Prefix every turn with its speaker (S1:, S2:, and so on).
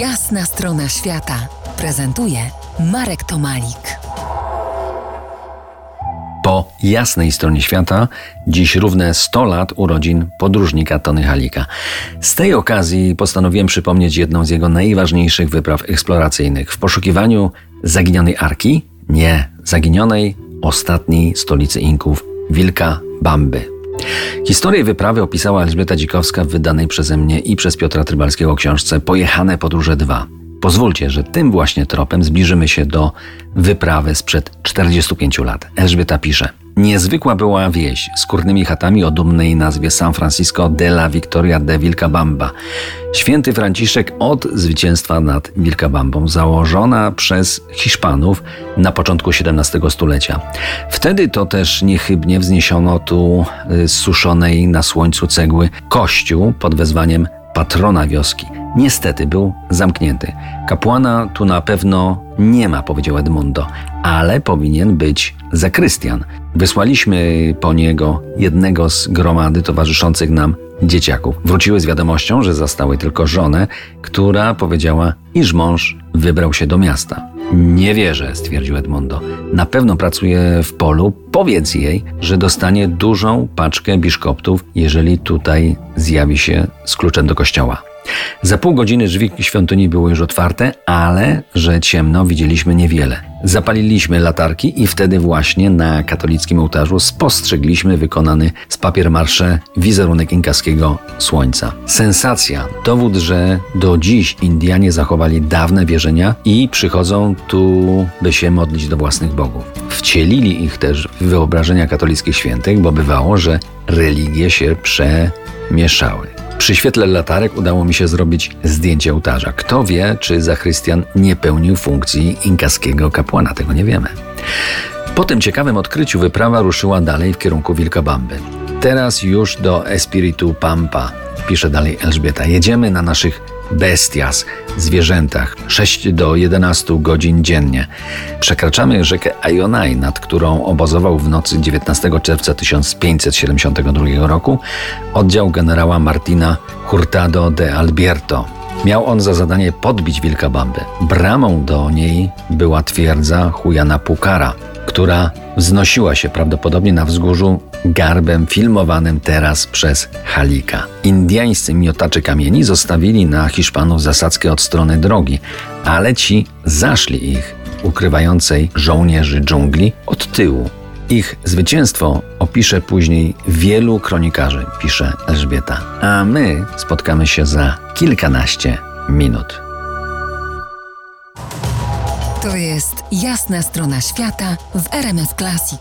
S1: Jasna strona świata prezentuje Marek Tomalik.
S2: Po jasnej stronie świata dziś równe 100 lat urodzin podróżnika Tony Halika. Z tej okazji postanowiłem przypomnieć jedną z jego najważniejszych wypraw eksploracyjnych w poszukiwaniu zaginionej arki, nie, zaginionej ostatniej stolicy Inków, Wilka Bamby. Historię wyprawy opisała Elżbieta Dzikowska w wydanej przeze mnie i przez Piotra Trybalskiego książce Pojechane podróże 2. Pozwólcie, że tym właśnie tropem zbliżymy się do wyprawy sprzed 45 lat. Elżbieta pisze – Niezwykła była wieś z kurnymi chatami o dumnej nazwie San Francisco de la Victoria de Vilcabamba. Święty Franciszek od zwycięstwa nad Vilcabambą, założona przez Hiszpanów na początku XVII stulecia. Wtedy to też niechybnie wzniesiono tu y, suszonej na słońcu cegły kościół pod wezwaniem patrona wioski. Niestety był zamknięty. Kapłana tu na pewno nie ma, powiedział Edmundo, ale powinien być zakrystian. Wysłaliśmy po niego jednego z gromady towarzyszących nam dzieciaków. Wróciły z wiadomością, że zastały tylko żonę, która powiedziała, iż mąż wybrał się do miasta. Nie wierzę, stwierdził Edmundo. Na pewno pracuje w polu. Powiedz jej, że dostanie dużą paczkę biszkoptów, jeżeli tutaj zjawi się z kluczem do kościoła. Za pół godziny drzwi świątyni były już otwarte, ale że ciemno widzieliśmy niewiele. Zapaliliśmy latarki i wtedy właśnie na katolickim ołtarzu spostrzegliśmy wykonany z papier marsze wizerunek inkaskiego słońca. Sensacja, dowód, że do dziś Indianie zachowali dawne wierzenia i przychodzą tu, by się modlić do własnych bogów. Wcielili ich też w wyobrażenia katolickich świętych, bo bywało, że religie się przemieszały. Przy świetle latarek udało mi się zrobić zdjęcie ołtarza. Kto wie, czy Zachrystian nie pełnił funkcji inkaskiego kapłana, tego nie wiemy. Po tym ciekawym odkryciu wyprawa ruszyła dalej w kierunku Wilkabamby. Teraz już do Espiritu Pampa, pisze dalej Elżbieta. Jedziemy na naszych bestias, zwierzętach, 6 do 11 godzin dziennie. Przekraczamy rzekę Ajonaj, nad którą obozował w nocy 19 czerwca 1572 roku oddział generała Martina Hurtado de Albierto. Miał on za zadanie podbić Wilkabambę. Bramą do niej była twierdza Hujana Pukara, która wznosiła się prawdopodobnie na wzgórzu garbem filmowanym teraz przez Halika. Indiańscy miotacze kamieni zostawili na Hiszpanów zasadzkę od strony drogi, ale ci zaszli ich, ukrywającej żołnierzy dżungli, od tyłu. Ich zwycięstwo opisze później wielu kronikarzy, pisze Elżbieta, a my spotkamy się za kilkanaście minut.
S1: To jest jasna strona świata w RMS Classic.